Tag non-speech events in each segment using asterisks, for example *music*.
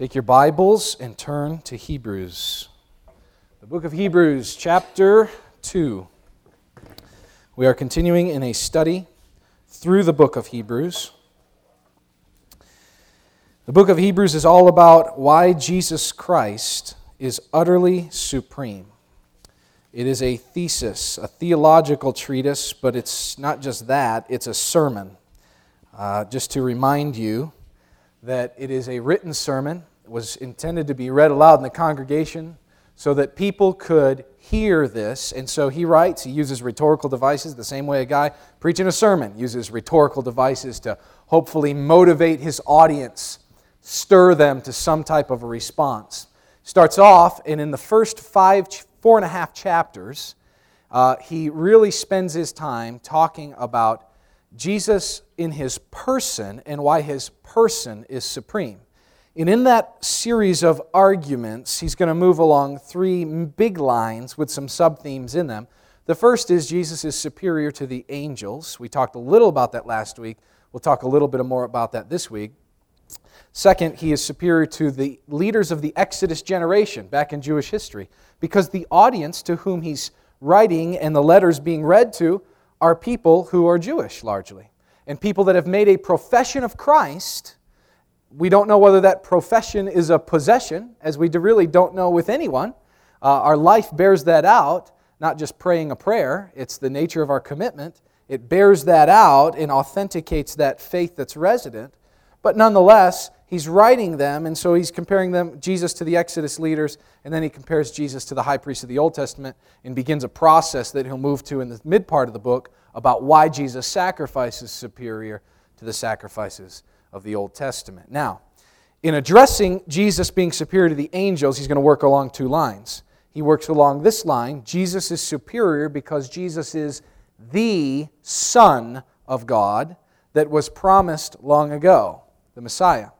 Take your Bibles and turn to Hebrews. The book of Hebrews, chapter 2. We are continuing in a study through the book of Hebrews. The book of Hebrews is all about why Jesus Christ is utterly supreme. It is a thesis, a theological treatise, but it's not just that, it's a sermon. Uh, just to remind you that it is a written sermon, was intended to be read aloud in the congregation so that people could hear this. And so he writes, he uses rhetorical devices the same way a guy preaching a sermon uses rhetorical devices to hopefully motivate his audience, stir them to some type of a response. Starts off, and in the first five four and a half chapters, uh, he really spends his time talking about Jesus in his person and why his person is supreme. And in that series of arguments, he's going to move along three big lines with some sub themes in them. The first is Jesus is superior to the angels. We talked a little about that last week. We'll talk a little bit more about that this week. Second, he is superior to the leaders of the Exodus generation back in Jewish history because the audience to whom he's writing and the letters being read to are people who are Jewish largely and people that have made a profession of Christ. We don't know whether that profession is a possession, as we really don't know with anyone. Uh, our life bears that out, not just praying a prayer, it's the nature of our commitment. It bears that out and authenticates that faith that's resident. But nonetheless, he's writing them, and so he's comparing them, Jesus to the Exodus leaders, and then he compares Jesus to the high priest of the Old Testament and begins a process that he'll move to in the mid part of the book about why Jesus' sacrifice is superior to the sacrifices of the Old Testament. Now, in addressing Jesus being superior to the angels, he's going to work along two lines. He works along this line Jesus is superior because Jesus is the Son of God that was promised long ago the Messiah.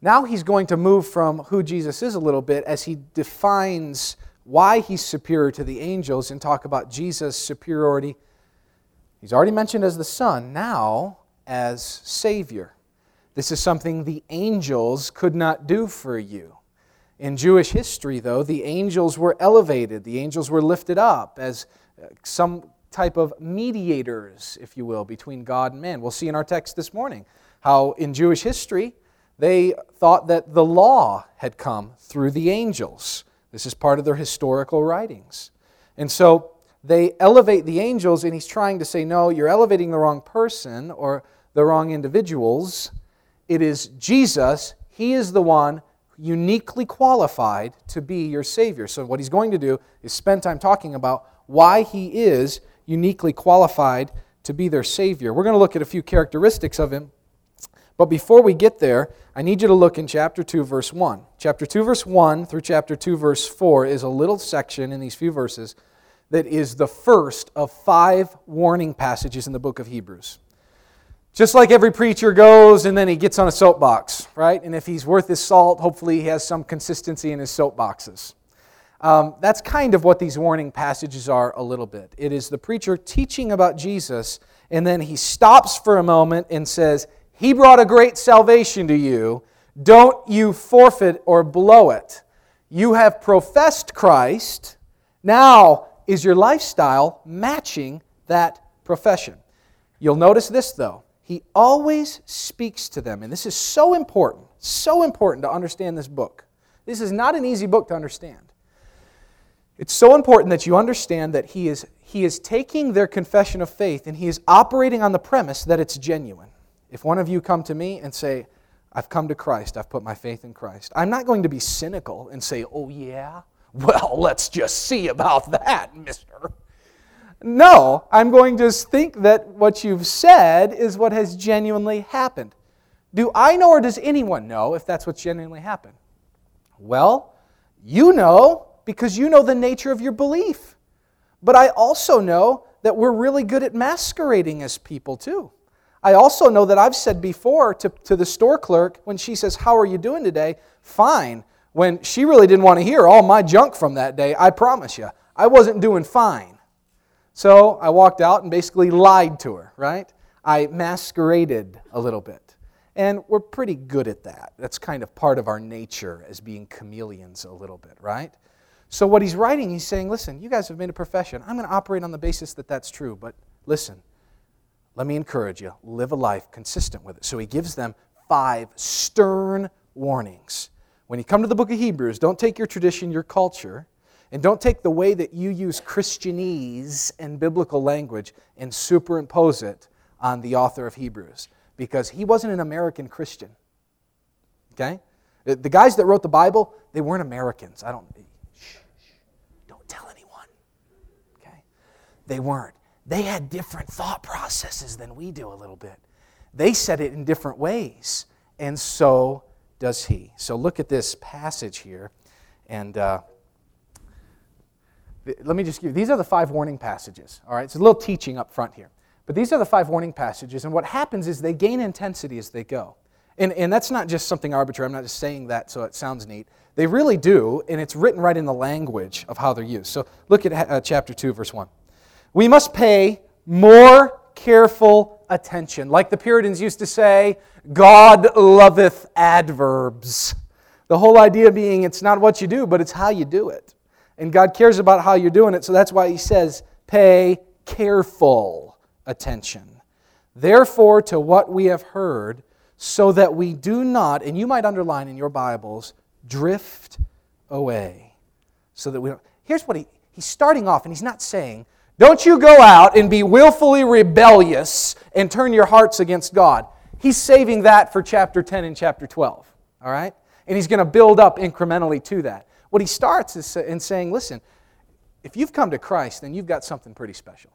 Now he's going to move from who Jesus is a little bit as he defines why he's superior to the angels and talk about Jesus' superiority. He's already mentioned as the Son, now as Savior. This is something the angels could not do for you. In Jewish history, though, the angels were elevated, the angels were lifted up as uh, some type of mediators, if you will, between God and man. We'll see in our text this morning how in Jewish history they thought that the law had come through the angels. This is part of their historical writings. And so they elevate the angels, and he's trying to say, no, you're elevating the wrong person or the wrong individuals. It is Jesus. He is the one uniquely qualified to be your Savior. So, what he's going to do is spend time talking about why he is uniquely qualified to be their Savior. We're going to look at a few characteristics of him but before we get there, I need you to look in chapter 2, verse 1. Chapter 2, verse 1 through chapter 2, verse 4 is a little section in these few verses that is the first of five warning passages in the book of Hebrews. Just like every preacher goes and then he gets on a soapbox, right? And if he's worth his salt, hopefully he has some consistency in his soapboxes. Um, that's kind of what these warning passages are a little bit. It is the preacher teaching about Jesus, and then he stops for a moment and says, he brought a great salvation to you. Don't you forfeit or blow it. You have professed Christ. Now, is your lifestyle matching that profession? You'll notice this, though. He always speaks to them, and this is so important, so important to understand this book. This is not an easy book to understand. It's so important that you understand that he is, he is taking their confession of faith and he is operating on the premise that it's genuine. If one of you come to me and say, I've come to Christ, I've put my faith in Christ, I'm not going to be cynical and say, oh, yeah? *laughs* Well, let's just see about that, mister. No, I'm going to think that what you've said is what has genuinely happened. Do I know or does anyone know if that's what's genuinely happened? Well, you know because you know the nature of your belief. But I also know that we're really good at masquerading as people, too. I also know that I've said before to, to the store clerk when she says, How are you doing today? Fine. When she really didn't want to hear all my junk from that day, I promise you, I wasn't doing fine. So I walked out and basically lied to her, right? I masqueraded a little bit. And we're pretty good at that. That's kind of part of our nature as being chameleons a little bit, right? So, what he's writing, he's saying, listen, you guys have made a profession. I'm going to operate on the basis that that's true, but listen, let me encourage you live a life consistent with it. So, he gives them five stern warnings. When you come to the book of Hebrews, don't take your tradition, your culture, and don't take the way that you use Christianese and biblical language and superimpose it on the author of Hebrews because he wasn't an American Christian. Okay? The guys that wrote the Bible, they weren't Americans. I don't shh, shh, don't tell anyone. Okay? They weren't. They had different thought processes than we do a little bit. They said it in different ways, and so does he. So look at this passage here, and uh, let me just give you these are the five warning passages. All right, it's a little teaching up front here. But these are the five warning passages, and what happens is they gain intensity as they go. And, and that's not just something arbitrary. I'm not just saying that so it sounds neat. They really do, and it's written right in the language of how they're used. So look at uh, chapter 2, verse 1. We must pay more careful attention. Like the Puritans used to say, God loveth adverbs. The whole idea being it's not what you do, but it's how you do it. And God cares about how you're doing it, so that's why He says, pay careful attention. Therefore, to what we have heard, so that we do not, and you might underline in your Bibles, drift away. So that we don't. Here's what he, he's starting off, and he's not saying, don't you go out and be willfully rebellious and turn your hearts against God. He's saving that for chapter 10 and chapter 12. All right? And he's going to build up incrementally to that. What he starts is in saying, listen, if you've come to Christ, then you've got something pretty special.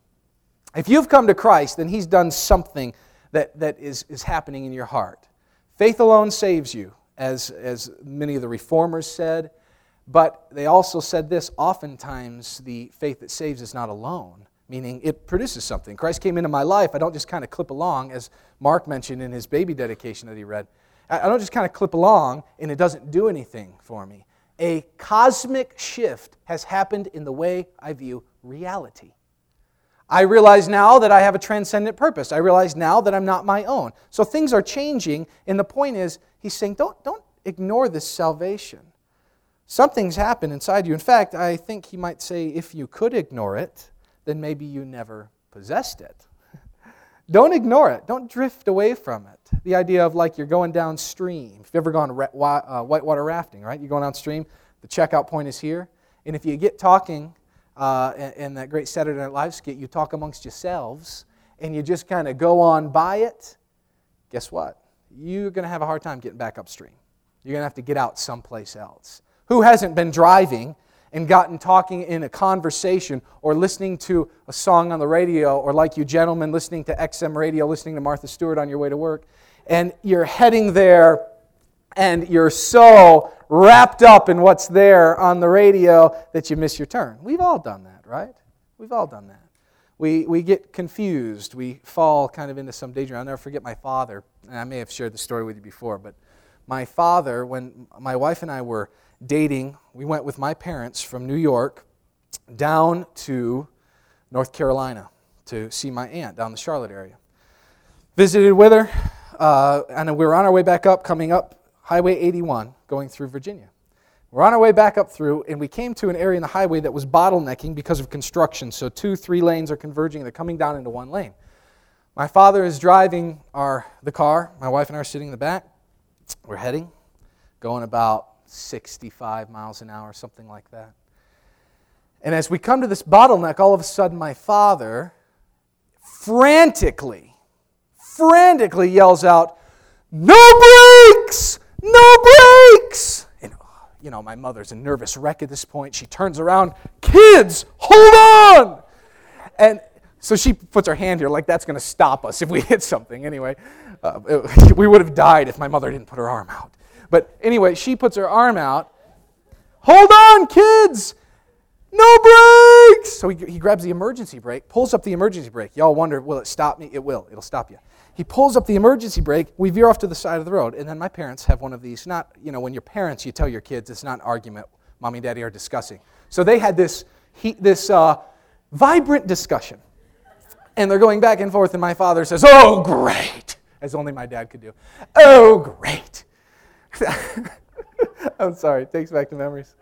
If you've come to Christ, then he's done something that, that is, is happening in your heart. Faith alone saves you, as, as many of the reformers said. But they also said this oftentimes the faith that saves is not alone, meaning it produces something. Christ came into my life. I don't just kind of clip along, as Mark mentioned in his baby dedication that he read. I don't just kind of clip along and it doesn't do anything for me a cosmic shift has happened in the way I view reality. I realize now that I have a transcendent purpose. I realize now that I'm not my own. So things are changing, and the point is, he's saying, don't, don't ignore this salvation. Something's happened inside you. In fact, I think he might say, if you could ignore it, then maybe you never possessed it. Don't ignore it. Don't drift away from it. The idea of like you're going downstream. If you've ever gone uh, whitewater rafting, right? You're going downstream, the checkout point is here. And if you get talking uh, in that great Saturday Night Live skit, you talk amongst yourselves and you just kind of go on by it, guess what? You're going to have a hard time getting back upstream. You're going to have to get out someplace else. Who hasn't been driving and gotten talking in a conversation or listening to a song on the radio, or like you gentlemen listening to XM radio, listening to Martha Stewart on your way to work, and you're heading there and you're so wrapped up in what's there on the radio that you miss your turn. We've all done that, right? We've all done that. We, we get confused. We fall kind of into some danger. I'll never forget my father, and I may have shared the story with you before, but my father, when my wife and I were dating, we went with my parents from New York down to North Carolina to see my aunt down the Charlotte area. Visited with her, uh, and we were on our way back up, coming up Highway 81, going through Virginia. We're on our way back up through, and we came to an area in the highway that was bottlenecking because of construction. So, two, three lanes are converging, they're coming down into one lane. My father is driving our, the car, my wife and I are sitting in the back. We're heading, going about 65 miles an hour, something like that. And as we come to this bottleneck, all of a sudden my father frantically, frantically yells out, No brakes! No brakes! And, you know, my mother's a nervous wreck at this point. She turns around, Kids, hold on! And so she puts her hand here like that's going to stop us if we *laughs* hit something. Anyway, uh, it, *laughs* we would have died if my mother didn't put her arm out. But anyway, she puts her arm out. Hold on, kids! No brakes! So he, he grabs the emergency brake, pulls up the emergency brake. Y'all wonder, will it stop me? It will. It'll stop you. He pulls up the emergency brake. We veer off to the side of the road. And then my parents have one of these, not, you know, when your parents, you tell your kids, it's not an argument. Mommy and daddy are discussing. So they had this, he, this uh, vibrant discussion. And they're going back and forth, and my father says, Oh, great. as only my dad could do. Oh, great. *laughs* I'm sorry, it takes back the memories.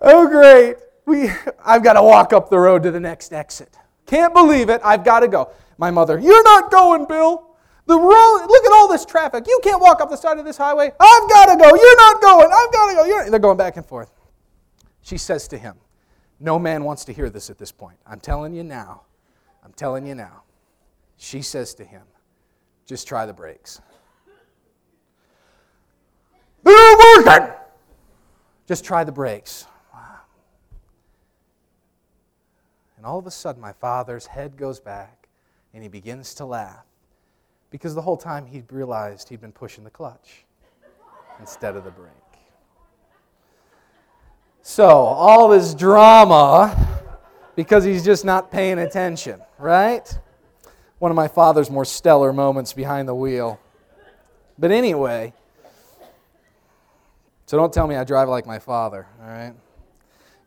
Oh, great. We, I've got to walk up the road to the next exit. Can't believe it. I've got to go. My mother, You're not going, Bill. The road, look at all this traffic. You can't walk up the side of this highway. I've got to go. You're not going. I've got to go. You're, they're going back and forth. She says to him, No man wants to hear this at this point. I'm telling you now. I'm telling you now. She says to him, Just try the brakes. Just try the brakes. And all of a sudden, my father's head goes back and he begins to laugh because the whole time he realized he'd been pushing the clutch instead of the brake. So, all this drama because he's just not paying attention, right? One of my father's more stellar moments behind the wheel. But anyway, so don't tell me I drive like my father, all right?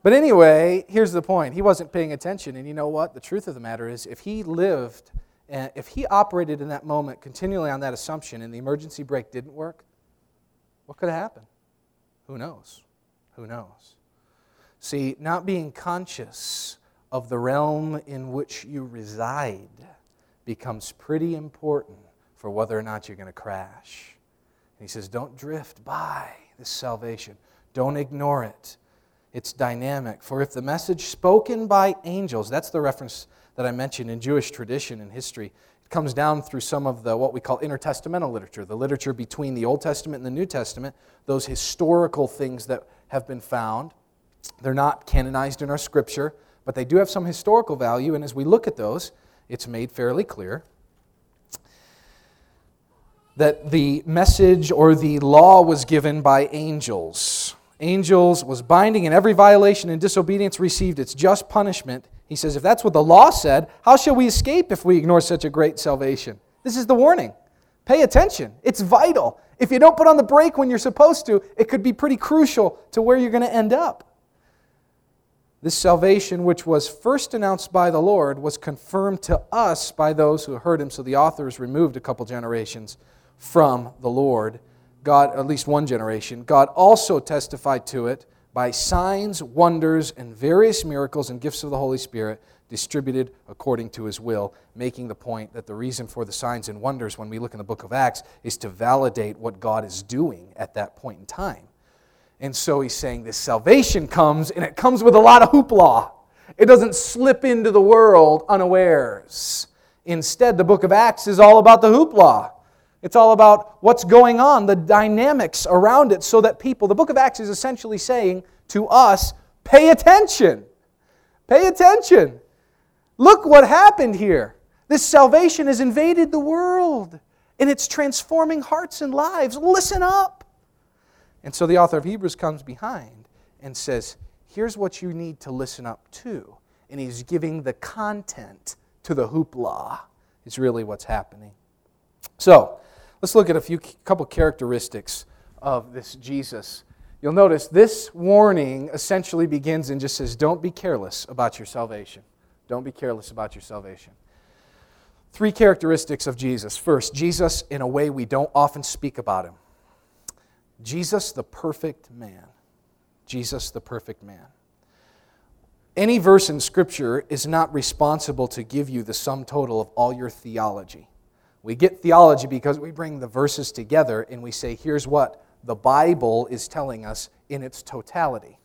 But anyway, here's the point. He wasn't paying attention. And you know what? The truth of the matter is, if he lived, and if he operated in that moment continually on that assumption and the emergency brake didn't work, what could have happened? Who knows? Who knows? See, not being conscious of the realm in which you reside becomes pretty important for whether or not you're going to crash. And he says, Don't drift by this salvation, don't ignore it. It's dynamic. For if the message spoken by angels, that's the reference that I mentioned in Jewish tradition and history, it comes down through some of the what we call intertestamental literature, the literature between the Old Testament and the New Testament, those historical things that have been found. They're not canonized in our scripture, but they do have some historical value, and as we look at those, it's made fairly clear that the message or the law was given by angels angels was binding, and every violation and disobedience received its just punishment. He says, if that's what the law said, how shall we escape if we ignore such a great salvation? This is the warning. Pay attention. It's vital. If you don't put on the brake when you're supposed to, it could be pretty crucial to where you're going to end up. This salvation, which was first announced by the Lord, was confirmed to us by those who heard him. So the author is removed a couple generations from the Lord God, at least one generation, God also testified to it by signs, wonders, and various miracles and gifts of the Holy Spirit distributed according to his will, making the point that the reason for the signs and wonders when we look in the book of Acts is to validate what God is doing at that point in time. And so he's saying this salvation comes, and it comes with a lot of hoopla. It doesn't slip into the world unawares. Instead, the book of Acts is all about the hoopla. It's all about what's going on, the dynamics around it, so that people, the book of Acts is essentially saying to us, pay attention. Pay attention. Look what happened here. This salvation has invaded the world and it's transforming hearts and lives. Listen up. And so the author of Hebrews comes behind and says, Here's what you need to listen up to. And he's giving the content to the hoopla, is really what's happening. So, Let's look at a few couple characteristics of this Jesus. You'll notice this warning essentially begins and just says, Don't be careless about your salvation. Don't be careless about your salvation. Three characteristics of Jesus. First, Jesus in a way we don't often speak about him. Jesus, the perfect man. Jesus, the perfect man. Any verse in Scripture is not responsible to give you the sum total of all your theology. We get theology because we bring the verses together and we say, here's what the Bible is telling us in its totality.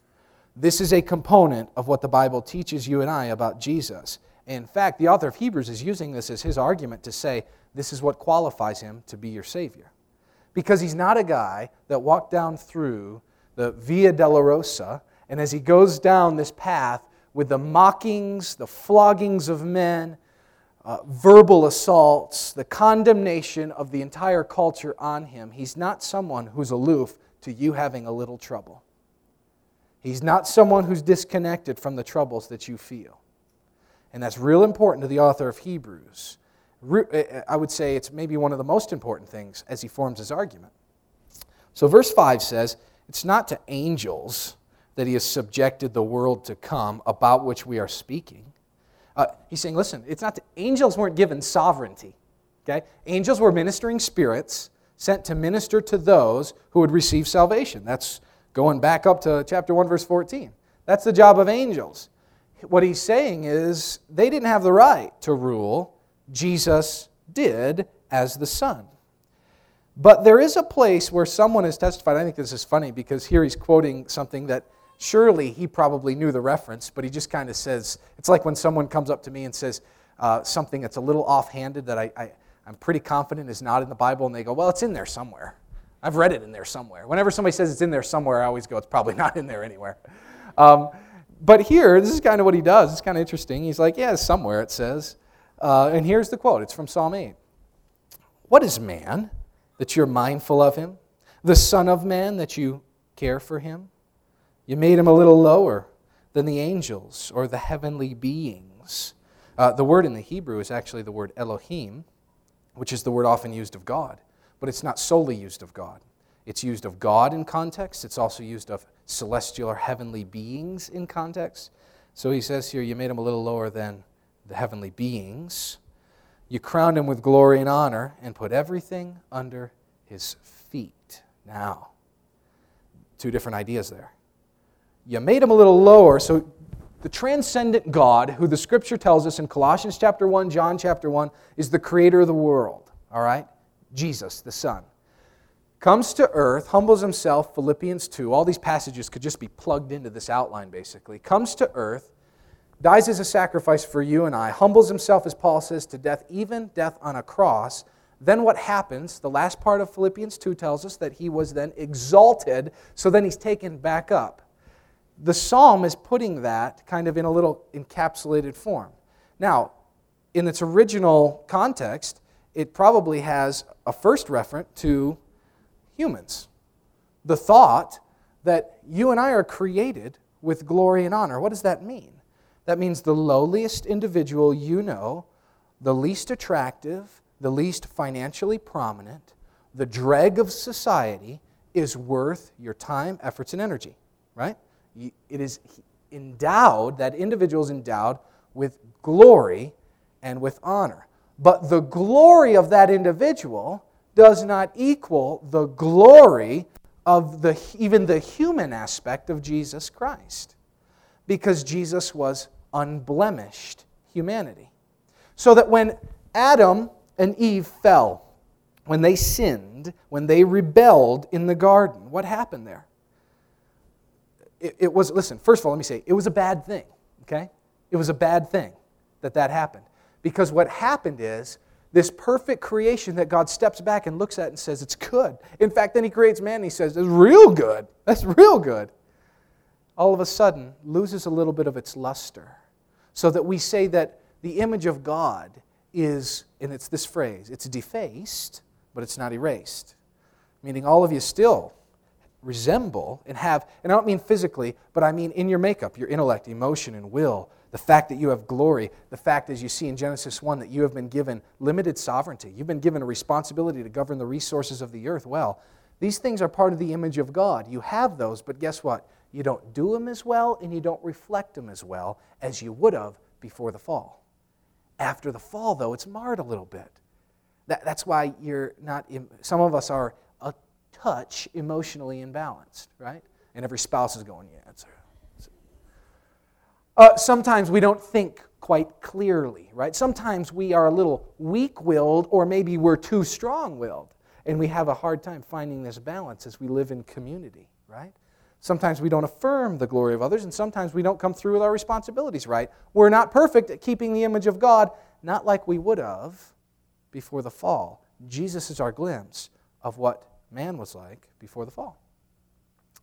This is a component of what the Bible teaches you and I about Jesus. In fact, the author of Hebrews is using this as his argument to say this is what qualifies him to be your Savior. Because he's not a guy that walked down through the Via Dolorosa, and as he goes down this path with the mockings, the floggings of men, uh, verbal assaults, the condemnation of the entire culture on him. He's not someone who's aloof to you having a little trouble. He's not someone who's disconnected from the troubles that you feel. And that's real important to the author of Hebrews. I would say it's maybe one of the most important things as he forms his argument. So, verse 5 says, It's not to angels that he has subjected the world to come about which we are speaking. Uh, he's saying, listen, it's not the angels weren't given sovereignty. Okay? Angels were ministering spirits sent to minister to those who would receive salvation. That's going back up to chapter 1, verse 14. That's the job of angels. What he's saying is they didn't have the right to rule, Jesus did as the Son. But there is a place where someone has testified. I think this is funny because here he's quoting something that surely he probably knew the reference, but he just kind of says it's like when someone comes up to me and says uh, something that's a little offhanded that I, I, I'm pretty confident is not in the Bible, and they go, Well, it's in there somewhere. I've read it in there somewhere. Whenever somebody says it's in there somewhere, I always go, It's probably *laughs* not in there anywhere. Um, but here, this is kind of what he does. It's kind of interesting. He's like, Yeah, somewhere it says. Uh, and here's the quote it's from Psalm 8. What is man that you're mindful of him? The Son of Man that you care for him? You made him a little lower than the angels or the heavenly beings. Uh, the word in the Hebrew is actually the word Elohim, which is the word often used of God, but it's not solely used of God. It's used of God in context, it's also used of celestial or heavenly beings in context. So he says here, You made him a little lower than the heavenly beings. You crowned him with glory and honor and put everything under his feet. Now, two different ideas there. You made him a little lower, so the transcendent God, who the scripture tells us in Colossians chapter 1, John chapter 1, is the creator of the world, all right? Jesus, the Son, comes to earth, humbles himself, Philippians 2, all these passages could just be plugged into this outline basically, comes to earth, dies as a sacrifice for you and I, humbles himself, as Paul says, to death, even death on a cross. Then what happens? The last part of Philippians 2 tells us that he was then exalted, so then he's taken back up. The psalm is putting that kind of in a little encapsulated form. Now, in its original context, it probably has a first reference to humans. The thought that you and I are created with glory and honor. What does that mean? That means the lowliest individual you know, the least attractive, the least financially prominent, the dreg of society is worth your time, efforts, and energy, right? It is endowed, that individual is endowed with glory and with honor. But the glory of that individual does not equal the glory of the, even the human aspect of Jesus Christ. Because Jesus was unblemished humanity. So that when Adam and Eve fell, when they sinned, when they rebelled in the garden, what happened there? It, it, was, listen, first of all, let me say, it was a bad thing, okay? It was a bad thing that that happened. Because what happened is this perfect creation that God steps back and looks at and says, it's good. In fact, then he creates man and he says, it's real good. That's real good. All of a sudden, loses a little bit of its luster so that we say that the image of God is, and it's this phrase, it's defaced, but it's not erased. Meaning all of you still resemble and have, and I don't mean physically, but I mean in your makeup, your intellect, emotion, and will, the fact that you have glory, the fact, as you see in Genesis 1, that you have been given limited sovereignty. You've been given a responsibility to govern the resources of the earth well. These things are part of the image of God. You have those, but guess what? You don't do them as well and you don't reflect them as well as you would have before the fall. After the fall, though, it's marred a little bit. That, that's why you're not, some of us are touch emotionally imbalanced, right? And every spouse is going, yeah, it's, uh, sometimes we don't think quite clearly, right? Sometimes we are a little weak willed, or maybe we're too strong willed, and we have a hard time finding this balance as we live in community, right? Sometimes we don't affirm the glory of others, and sometimes we don't come through with our responsibilities right. We're not perfect at keeping the image of God, not like we would have before the fall. Jesus is our glimpse of what man was like before the fall.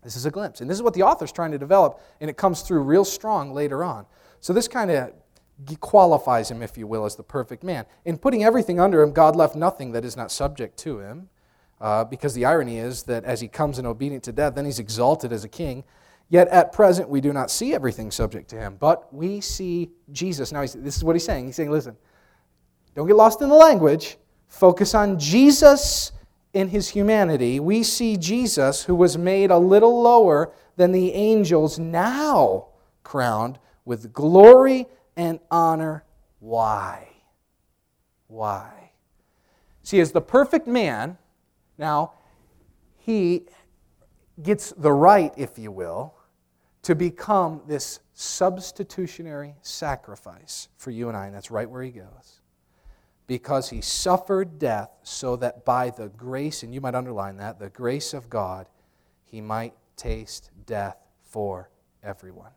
This is a glimpse. And this is what the author's trying to develop, and it comes through real strong later on. So this kind of qualifies him, if you will, as the perfect man. In putting everything under him, God left nothing that is not subject to him. Uh, because the irony is that as he comes in obedient to death, then he's exalted as a king. Yet at present, we do not see everything subject to him, but we see Jesus. Now, this is what he's saying. He's saying, listen, don't get lost in the language. Focus on Jesus in his humanity. We see Jesus, who was made a little lower than the angels, now crowned with glory and honor. Why? Why? See, as the perfect man, now, he gets the right, if you will, to become this substitutionary sacrifice for you and I, and that's right where he goes. Because he suffered death so that by the grace, and you might underline that, the grace of God, he might taste death for everyone.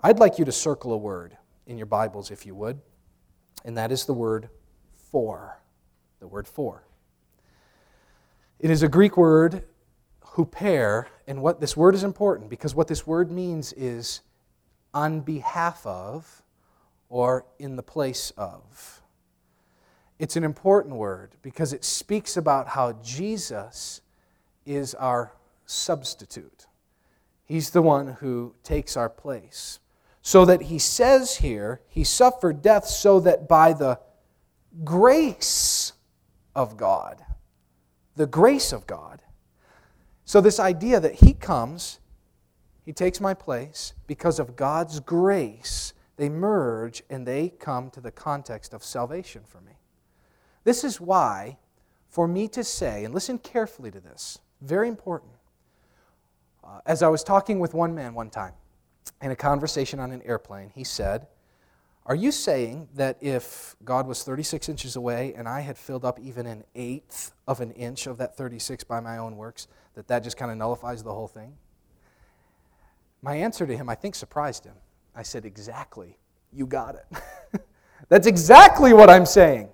I'd like you to circle a word in your Bibles, if you would, and that is the word for. The word for. It is a Greek word, huper, and what this word is important because what this word means is on behalf of or in the place of. It's an important word because it speaks about how Jesus is our substitute. He's the one who takes our place. So that he says here, he suffered death so that by the grace of God, the grace of God. So, this idea that He comes, He takes my place, because of God's grace, they merge and they come to the context of salvation for me. This is why, for me to say, and listen carefully to this, very important. Uh, as I was talking with one man one time in a conversation on an airplane, he said, are you saying that if God was 36 inches away and I had filled up even an eighth of an inch of that 36 by my own works, that that just kind of nullifies the whole thing? My answer to him, I think, surprised him. I said, Exactly. You got it. *laughs* That's exactly what I'm saying.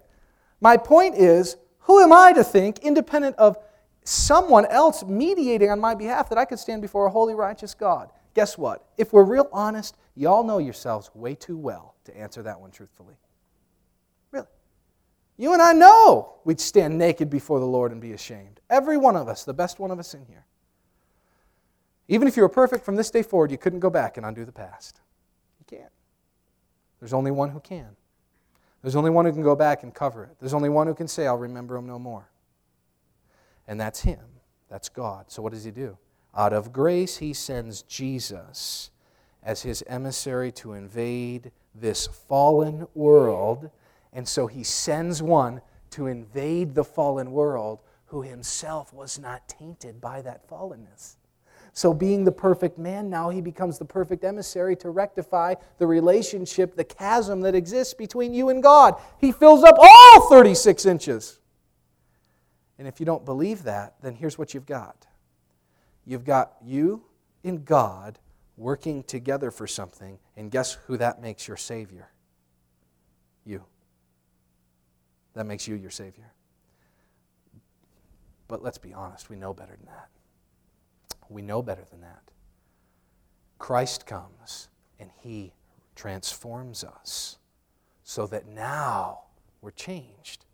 My point is, who am I to think, independent of someone else mediating on my behalf, that I could stand before a holy, righteous God? Guess what? If we're real honest, y'all know yourselves way too well to answer that one truthfully. Really. You and I know we'd stand naked before the Lord and be ashamed. Every one of us, the best one of us in here. Even if you were perfect from this day forward, you couldn't go back and undo the past. You can't. There's only one who can. There's only one who can go back and cover it. There's only one who can say, I'll remember him no more. And that's him. That's God. So what does he do? Out of grace, he sends Jesus as his emissary to invade this fallen world. And so he sends one to invade the fallen world who himself was not tainted by that fallenness. So, being the perfect man, now he becomes the perfect emissary to rectify the relationship, the chasm that exists between you and God. He fills up all 36 inches. And if you don't believe that, then here's what you've got you've got you and God working together for something, and guess who that makes your Savior? You. That makes you your Savior. But let's be honest, we know better than that. We know better than that. Christ comes and He transforms us so that now we're changed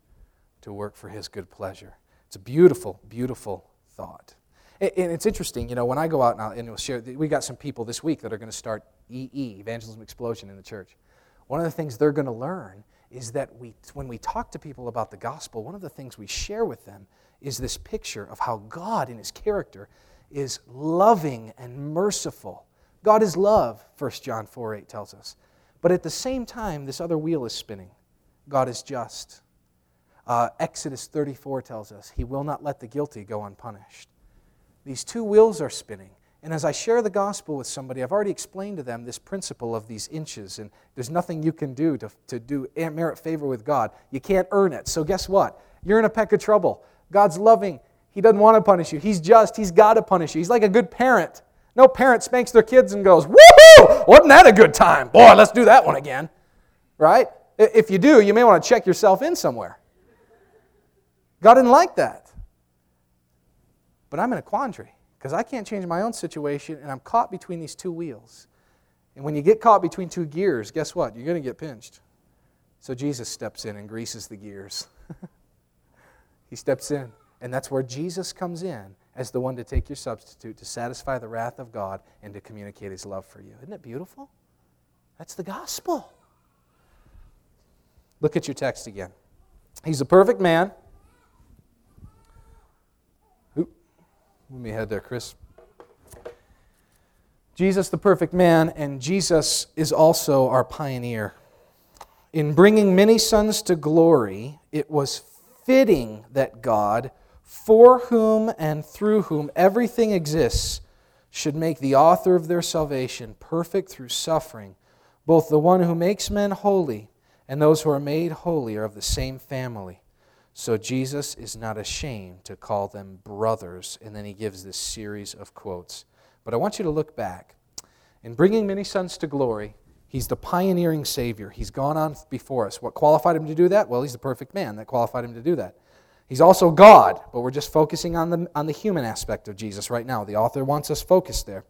to work for His good pleasure. It's a beautiful, beautiful thought. And it's interesting, you know, when I go out and, we'll share, we got some people this week that are going to start EE, Evangelism Explosion, in the church. One of the things they're going to learn is that we, when we talk to people about the gospel, one of the things we share with them is this picture of how God, in his character, is loving and merciful. God is love, 1 John 4 8 tells us. But at the same time, this other wheel is spinning. God is just. Uh, Exodus 34 tells us he will not let the guilty go unpunished. These two wheels are spinning. And as I share the gospel with somebody, I've already explained to them this principle of these inches, and there's nothing you can do to, to do merit favor with God. You can't earn it. So guess what? You're in a peck of trouble. God's loving. He doesn't want to punish you. He's just. He's got to punish you. He's like a good parent. No parent spanks their kids and goes, Woohoo! Wasn't that a good time? Boy, let's do that one again. Right? If you do, you may want to check yourself in somewhere. God didn't like that. But I'm in a quandary because I can't change my own situation and I'm caught between these two wheels. And when you get caught between two gears, guess what? You're going to get pinched. So Jesus steps in and greases the gears. *laughs* he steps in. And that's where Jesus comes in as the one to take your substitute, to satisfy the wrath of God, and to communicate his love for you. Isn't it beautiful? That's the gospel. Look at your text again. He's a perfect man. Let me head there, Chris. Jesus, the perfect man, and Jesus is also our pioneer. In bringing many sons to glory, it was fitting that God, for whom and through whom everything exists, should make the author of their salvation perfect through suffering. Both the one who makes men holy and those who are made holy are of the same family. So Jesus is not ashamed to call them brothers. And then he gives this series of quotes. But I want you to look back. In bringing many sons to glory, he's the pioneering Savior. He's gone on before us. What qualified him to do that? Well, he's the perfect man that qualified him to do that. He's also God, but we're just focusing on the, on the human aspect of Jesus right now. The author wants us focused there.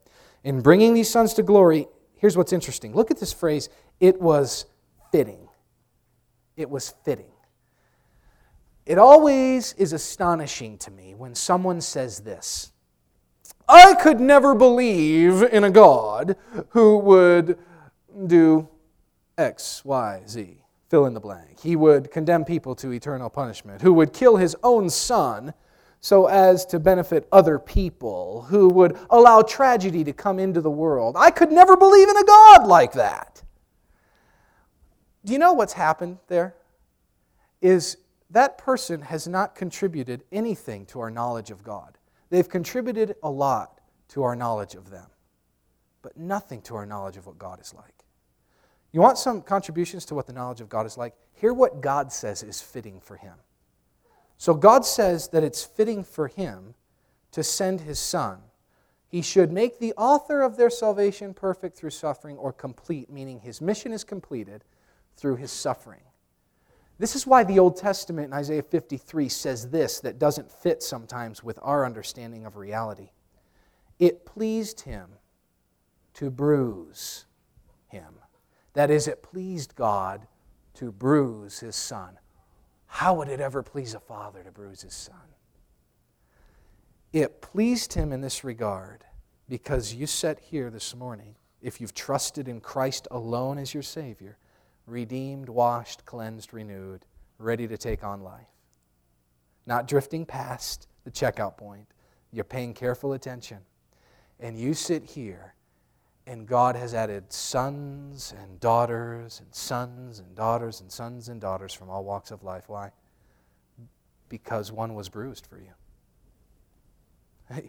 In bringing these sons to glory, here's what's interesting. Look at this phrase it was fitting. It was fitting. It always is astonishing to me when someone says this I could never believe in a God who would do X, Y, Z fill in the blank. He would condemn people to eternal punishment, who would kill his own son so as to benefit other people, who would allow tragedy to come into the world. I could never believe in a God like that. Do you know what's happened there? Is that person has not contributed anything to our knowledge of God. They've contributed a lot to our knowledge of them, but nothing to our knowledge of what God is like. You want some contributions to what the knowledge of God is like? Hear what God says is fitting for him. So God says that it's fitting for him to send his son. He should make the author of their salvation perfect through suffering or complete, meaning his mission is completed through his suffering. This is why the Old Testament in Isaiah 53 says this that doesn't fit sometimes with our understanding of reality. It pleased him to bruise. That is, it pleased God to bruise his son. How would it ever please a father to bruise his son? It pleased him in this regard because you sat here this morning, if you've trusted in Christ alone as your Savior, redeemed, washed, cleansed, renewed, ready to take on life. Not drifting past the checkout point. You're paying careful attention. And you sit here and God has added sons and daughters and sons and daughters and sons and daughters from all walks of life. Why? Because one was bruised for you.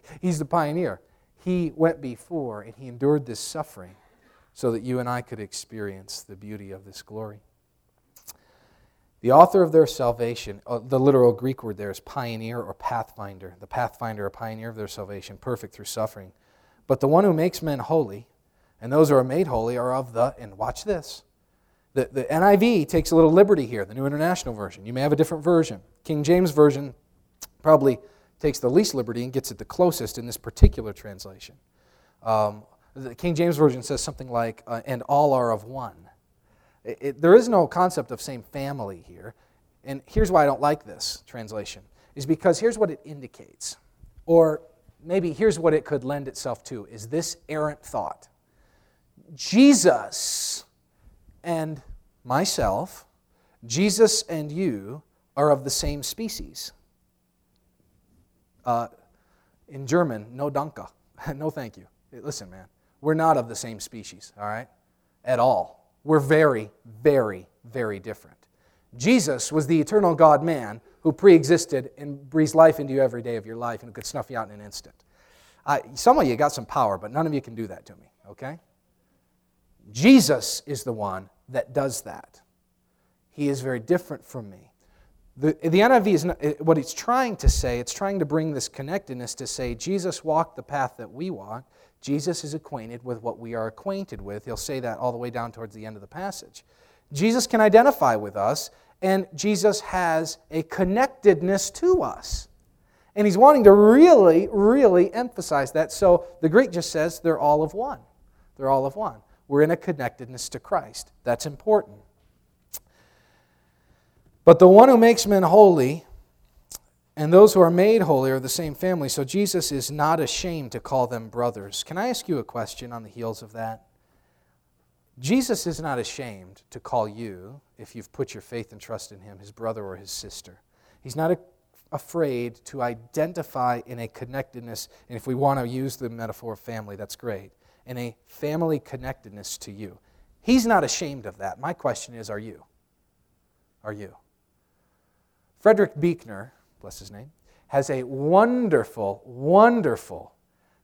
*laughs* He's the pioneer. He went before and he endured this suffering so that you and I could experience the beauty of this glory. The author of their salvation, uh, the literal Greek word there is pioneer or pathfinder. The pathfinder or pioneer of their salvation, perfect through suffering. But the one who makes men holy, and those who are made holy are of the, and watch this. The, the NIV takes a little liberty here, the New International Version. You may have a different version. King James Version probably takes the least liberty and gets it the closest in this particular translation. Um, the King James Version says something like, uh, and all are of one. It, it, there is no concept of same family here. And here's why I don't like this translation, is because here's what it indicates. Or maybe here's what it could lend itself to, is this errant thought. Jesus and myself, Jesus and you, are of the same species. Uh, in German, no danke. *laughs* no thank you. Listen, man, we're not of the same species, all right? At all. We're very, very, very different. Jesus was the eternal God man who pre existed and breathes life into you every day of your life and could snuff you out in an instant. I, some of you got some power, but none of you can do that to me, okay? Jesus is the one that does that. He is very different from me. The, the NIV is not, what it's trying to say, it's trying to bring this connectedness to say Jesus walked the path that we walk. Jesus is acquainted with what we are acquainted with. He'll say that all the way down towards the end of the passage. Jesus can identify with us, and Jesus has a connectedness to us. And he's wanting to really, really emphasize that. So the Greek just says they're all of one. They're all of one. We're in a connectedness to Christ. That's important. But the one who makes men holy and those who are made holy are the same family. So Jesus is not ashamed to call them brothers. Can I ask you a question on the heels of that? Jesus is not ashamed to call you, if you've put your faith and trust in him, his brother or his sister. He's not a, afraid to identify in a connectedness, and if we want to use the metaphor of family, that's great and a family connectedness to you. He's not ashamed of that. My question is are you? Are you? Frederick Buechner, bless his name, has a wonderful, wonderful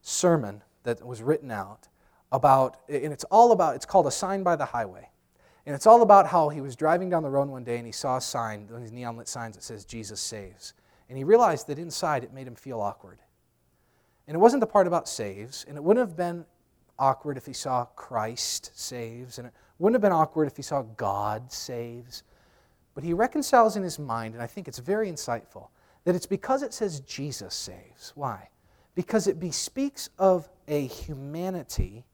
sermon that was written out about, and it's all about, it's called A Sign by the Highway. And it's all about how he was driving down the road one day and he saw a sign, one of these neon lit signs that says Jesus saves. And he realized that inside it made him feel awkward. And it wasn't the part about saves, and it wouldn't have been awkward if he saw Christ saves, and it wouldn't have been awkward if he saw God saves. But he reconciles in his mind, and I think it's very insightful, that it's because it says Jesus saves. Why? Because it bespeaks of a humanity,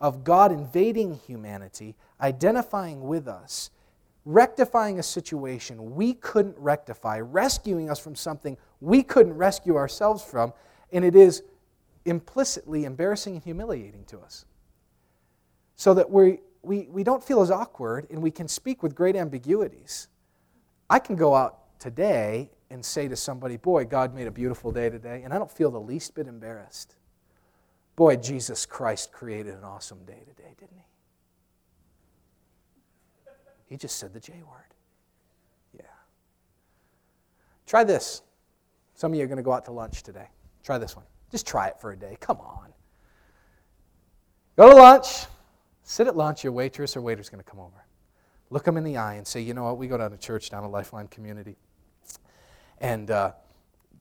of God invading humanity, identifying with us, rectifying a situation we couldn't rectify, rescuing us from something we couldn't rescue ourselves from, and it is implicitly embarrassing and humiliating to us. So that we, we, we don't feel as awkward and we can speak with great ambiguities. I can go out today and say to somebody, Boy, God made a beautiful day today, and I don't feel the least bit embarrassed. Boy, Jesus Christ created an awesome day today, didn't he? He just said the J word. Yeah. Try this. Some of you are going to go out to lunch today. Try this one. Just try it for a day. Come on. Go to lunch. Sit at lunch. Your waitress or waiter's going to come over. Look them in the eye and say, you know what? We go down to church down at Lifeline Community. And uh,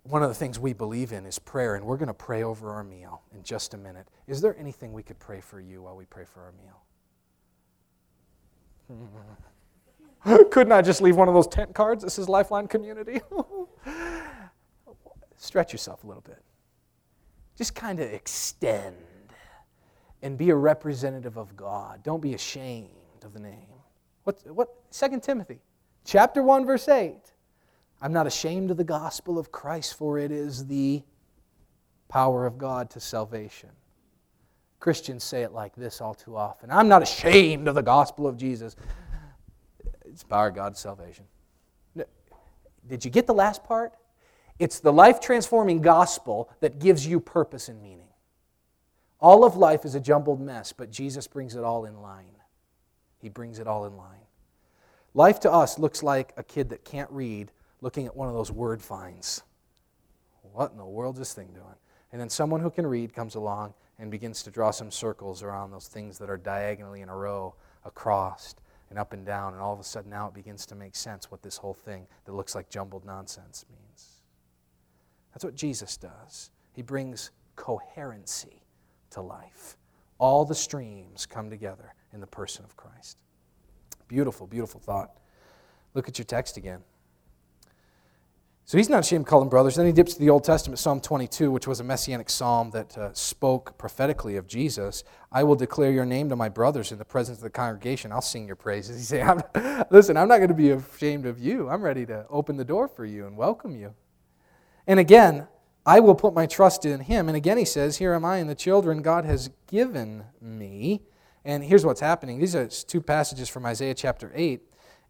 one of the things we believe in is prayer, and we're going to pray over our meal in just a minute. Is there anything we could pray for you while we pray for our meal? *laughs* Couldn't I just leave one of those tent cards This is Lifeline Community? *laughs* Stretch yourself a little bit just kind of extend and be a representative of God. Don't be ashamed of the name. What, what 2 Timothy chapter 1 verse 8. I'm not ashamed of the gospel of Christ for it is the power of God to salvation. Christians say it like this all too often. I'm not ashamed of the gospel of Jesus. It's power of God's salvation. Did you get the last part? It's the life transforming gospel that gives you purpose and meaning. All of life is a jumbled mess, but Jesus brings it all in line. He brings it all in line. Life to us looks like a kid that can't read looking at one of those word finds. What in the world is this thing doing? And then someone who can read comes along and begins to draw some circles around those things that are diagonally in a row across and up and down. And all of a sudden now it begins to make sense what this whole thing that looks like jumbled nonsense means. That's what Jesus does. He brings coherency to life. All the streams come together in the person of Christ. Beautiful, beautiful thought. Look at your text again. So he's not ashamed to call them brothers. Then he dips to the Old Testament, Psalm 22, which was a messianic psalm that uh, spoke prophetically of Jesus. I will declare your name to my brothers in the presence of the congregation. I'll sing your praises. *laughs* He say, Listen, I'm not going to be ashamed of you. I'm ready to open the door for you and welcome you. And again, I will put my trust in him. And again, he says, Here am I and the children God has given me. And here's what's happening. These are two passages from Isaiah chapter 8.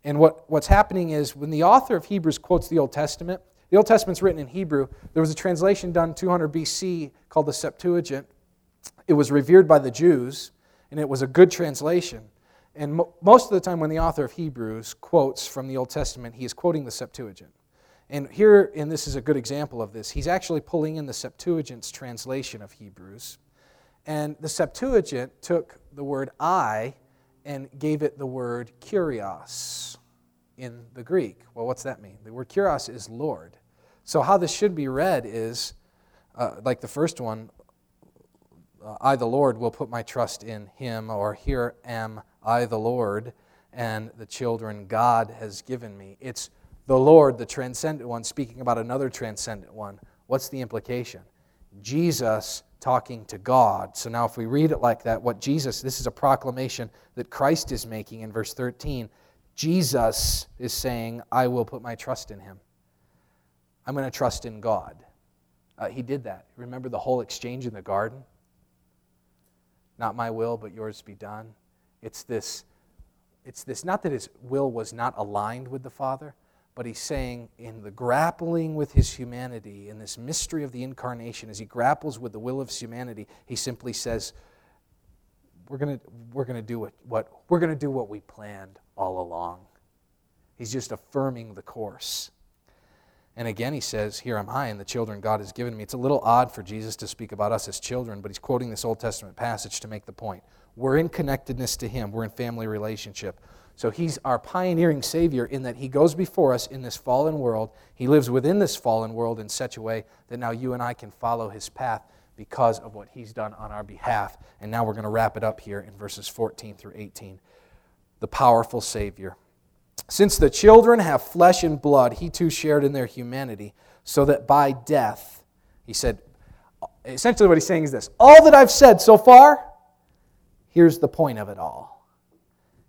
And what, what's happening is when the author of Hebrews quotes the Old Testament, the Old Testament's written in Hebrew. There was a translation done 200 BC called the Septuagint. It was revered by the Jews, and it was a good translation. And mo- most of the time, when the author of Hebrews quotes from the Old Testament, he is quoting the Septuagint. And here, and this is a good example of this, he's actually pulling in the Septuagint's translation of Hebrews. And the Septuagint took the word I and gave it the word kurios in the Greek. Well, what's that mean? The word kurios is Lord. So, how this should be read is uh, like the first one uh, I, the Lord, will put my trust in him, or here am I, the Lord, and the children God has given me. It's the Lord, the transcendent one, speaking about another transcendent one. What's the implication? Jesus talking to God. So now, if we read it like that, what Jesus, this is a proclamation that Christ is making in verse 13. Jesus is saying, I will put my trust in him. I'm going to trust in God. Uh, he did that. Remember the whole exchange in the garden? Not my will, but yours be done. It's this, it's this, not that his will was not aligned with the Father, but he's saying in the grappling with his humanity, in this mystery of the incarnation, as he grapples with the will of humanity, he simply says, We're going we're gonna do what, what, we're going to do what we planned all along. He's just affirming the course. And again, he says, Here am I and the children God has given me. It's a little odd for Jesus to speak about us as children, but he's quoting this Old Testament passage to make the point. We're in connectedness to him, we're in family relationship. So he's our pioneering Savior in that he goes before us in this fallen world. He lives within this fallen world in such a way that now you and I can follow his path because of what he's done on our behalf. And now we're going to wrap it up here in verses 14 through 18. The powerful Savior. Since the children have flesh and blood, he too shared in their humanity, so that by death, he said, essentially what he's saying is this all that I've said so far, here's the point of it all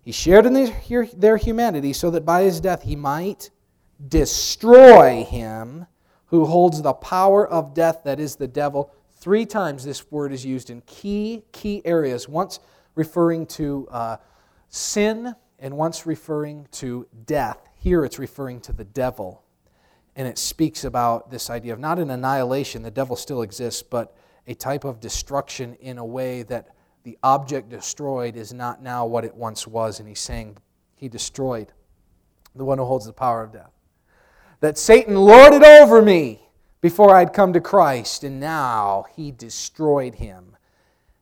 he shared in their humanity so that by his death he might destroy him who holds the power of death, that is the devil. Three times this word is used in key, key areas, once referring to uh, sin and once referring to death. Here it's referring to the devil. And it speaks about this idea of not an annihilation, the devil still exists, but a type of destruction in a way that the object destroyed is not now what it once was. And he's saying he destroyed the one who holds the power of death. That Satan lorded over me before I'd come to Christ, and now he destroyed him.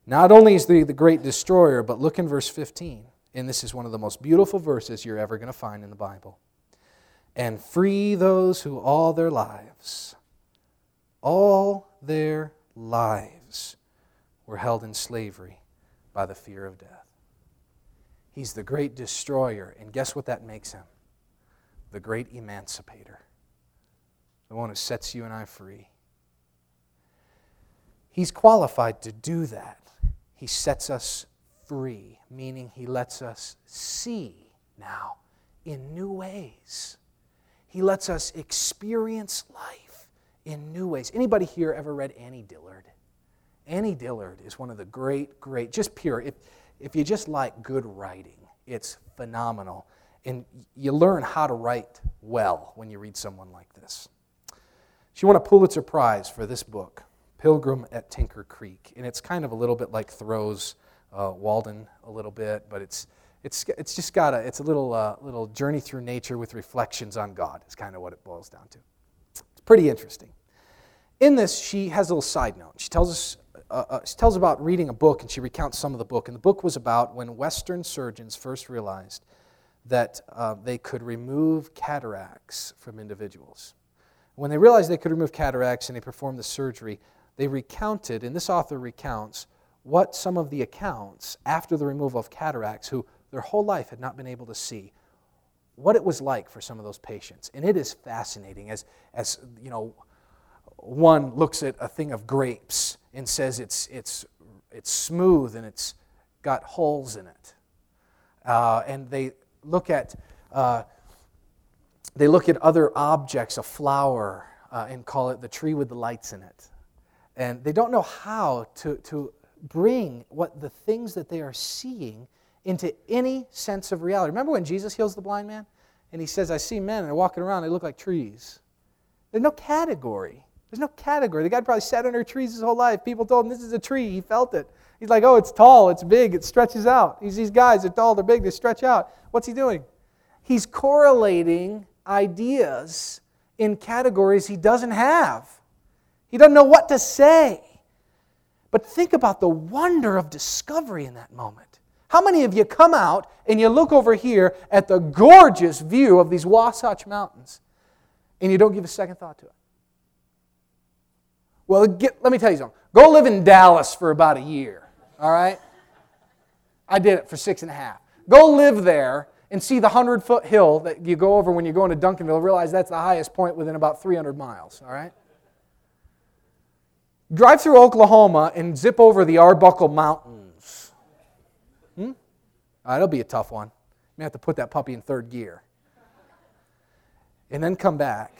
Not only is he the great destroyer, but look in verse 15. And this is one of the most beautiful verses you're ever going to find in the Bible. And free those who all their lives, all their lives, were held in slavery by the fear of death. He's the great destroyer, and guess what that makes him? The great emancipator, the one who sets you and I free. He's qualified to do that. He sets us free, meaning he lets us see now in new ways. He lets us experience life in new ways. Anybody here ever read Annie Dillard? Annie Dillard is one of the great, great, just pure. If, if you just like good writing, it's phenomenal. And you learn how to write well when you read someone like this. She won a Pulitzer Prize for this book, Pilgrim at Tinker Creek. And it's kind of a little bit like Thoreau's uh, Walden, a little bit, but it's, it's, it's just got a, it's a little, uh, little journey through nature with reflections on God, is kind of what it boils down to. It's pretty interesting. In this, she has a little side note. She tells us uh, uh, she tells about reading a book, and she recounts some of the book. And the book was about when Western surgeons first realized that uh, they could remove cataracts from individuals. When they realized they could remove cataracts and they performed the surgery, they recounted, and this author recounts, what some of the accounts after the removal of cataracts, who their whole life had not been able to see, what it was like for some of those patients. And it is fascinating as, as you know, one looks at a thing of grapes and says it's, it's, it's smooth and it's got holes in it. Uh, and they look at uh, they look at other objects, a flower, uh, and call it the tree with the lights in it. And they don't know how to, to bring what the things that they are seeing into any sense of reality. Remember when Jesus heals the blind man? And he says, I see men and they're walking around, they look like trees. There's no category. There's no category. The guy probably sat under trees his whole life. People told him this is a tree. He felt it. He's like, oh, it's tall, it's big, it stretches out. He's these guys, they're tall, they're big, they stretch out. What's he doing? He's correlating ideas in categories he doesn't have. He doesn't know what to say. But think about the wonder of discovery in that moment. How many of you come out and you look over here at the gorgeous view of these Wasatch Mountains and you don't give a second thought to it? Well, get, let me tell you something. Go live in Dallas for about a year, all right? I did it for six and a half. Go live there and see the 100 foot hill that you go over when you go into Duncanville. Realize that's the highest point within about 300 miles, all right? Drive through Oklahoma and zip over the Arbuckle Mountains. Hmm? Right, that'll be a tough one. You may have to put that puppy in third gear. And then come back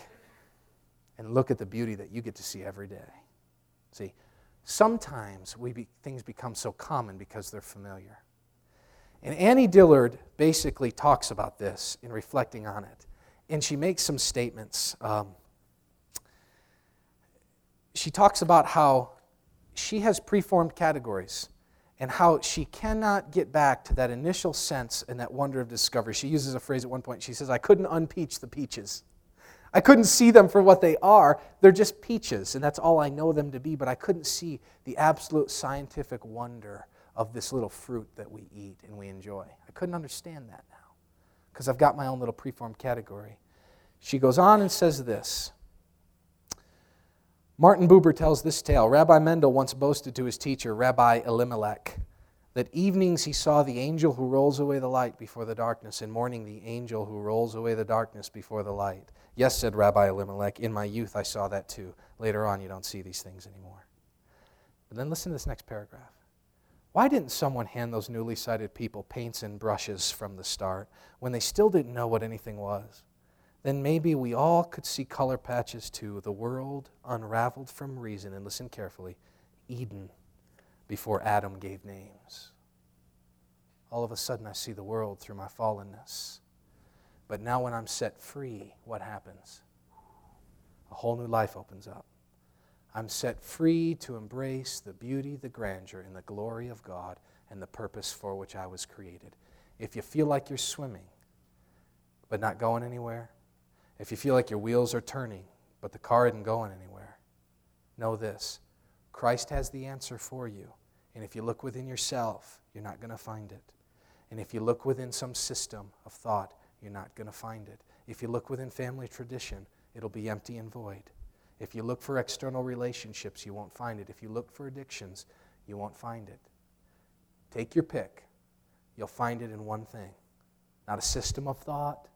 and look at the beauty that you get to see every day. See, sometimes we be, things become so common because they're familiar. And Annie Dillard basically talks about this in reflecting on it. And she makes some statements. Um, she talks about how she has preformed categories and how she cannot get back to that initial sense and that wonder of discovery. She uses a phrase at one point. She says, I couldn't unpeach the peaches. I couldn't see them for what they are. They're just peaches, and that's all I know them to be, but I couldn't see the absolute scientific wonder of this little fruit that we eat and we enjoy. I couldn't understand that now because I've got my own little preformed category. She goes on and says this Martin Buber tells this tale. Rabbi Mendel once boasted to his teacher, Rabbi Elimelech, that evenings he saw the angel who rolls away the light before the darkness, and morning the angel who rolls away the darkness before the light. Yes, said Rabbi Elimelech, in my youth I saw that too. Later on, you don't see these things anymore. But then listen to this next paragraph. Why didn't someone hand those newly sighted people paints and brushes from the start when they still didn't know what anything was? then maybe we all could see color patches too. The world unraveled from reason, and listen carefully Eden before Adam gave names. All of a sudden, I see the world through my fallenness. But now, when I'm set free, what happens? A whole new life opens up. I'm set free to embrace the beauty, the grandeur, and the glory of God and the purpose for which I was created. If you feel like you're swimming, but not going anywhere, if you feel like your wheels are turning, but the car isn't going anywhere, know this Christ has the answer for you. And if you look within yourself, you're not going to find it. And if you look within some system of thought, you're not going to find it. If you look within family tradition, it'll be empty and void. If you look for external relationships, you won't find it. If you look for addictions, you won't find it. Take your pick. You'll find it in one thing not a system of thought,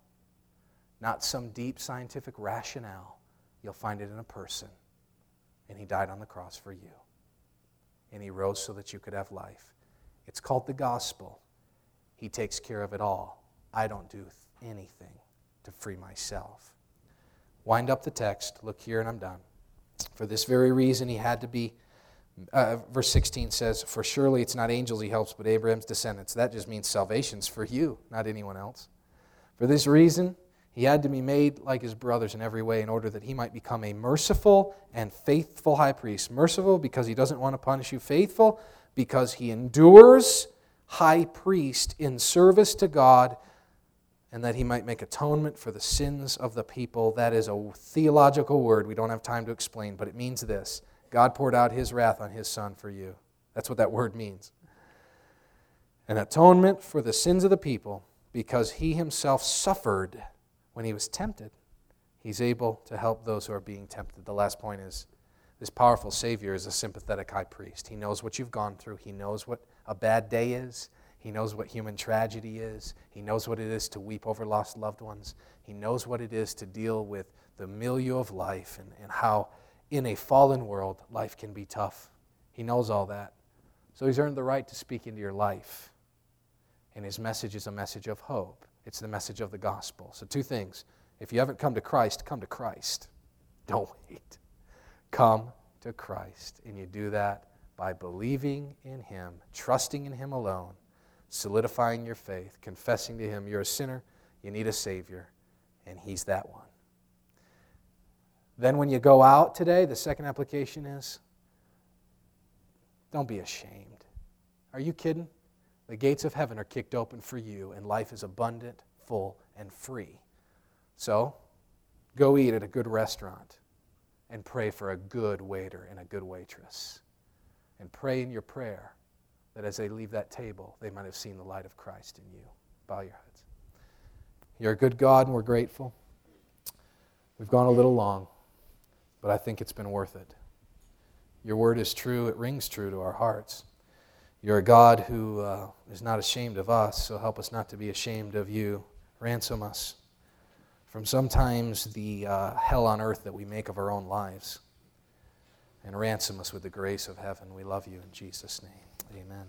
not some deep scientific rationale. You'll find it in a person. And he died on the cross for you. And he rose so that you could have life. It's called the gospel. He takes care of it all. I don't do anything to free myself. Wind up the text. Look here, and I'm done. For this very reason, he had to be. Uh, verse 16 says, For surely it's not angels he helps, but Abraham's descendants. That just means salvation's for you, not anyone else. For this reason, he had to be made like his brothers in every way in order that he might become a merciful and faithful high priest. Merciful because he doesn't want to punish you, faithful because he endures high priest in service to God and that he might make atonement for the sins of the people. That is a theological word we don't have time to explain, but it means this God poured out his wrath on his son for you. That's what that *laughs* word means. An atonement for the sins of the people because he himself suffered when he was tempted, he's able to help those who are being tempted. The last point is this powerful Savior is a sympathetic high priest. He knows what you've gone through, he knows what a bad day is. He knows what human tragedy is. He knows what it is to weep over lost loved ones. He knows what it is to deal with the milieu of life and, and how, in a fallen world, life can be tough. He knows all that. So he's earned the right to speak into your life. And his message is a message of hope. It's the message of the gospel. So, two things. If you haven't come to Christ, come to Christ. *laughs* Don't wait. Come to Christ. And you do that by believing in Him, trusting in Him alone, solidifying your faith, confessing to Him you're a sinner, you need a Savior, and He's that one. Then, when you go out today, the second application is don't be ashamed. Are you kidding? The gates of heaven are kicked open for you, and life is abundant, full, and free. So, go eat at a good restaurant and pray for a good waiter and a good waitress. And pray in your prayer that as they leave that table, they might have seen the light of Christ in you. Bow your heads. You're a good God, and we're grateful. We've gone a little long, but I think it's been worth it. Your word is true, it rings true to our hearts. You're a God who uh, is not ashamed of us, so help us not to be ashamed of you. Ransom us from sometimes the uh, hell on earth that we make of our own lives. And ransom us with the grace of heaven. We love you in Jesus' name. Amen.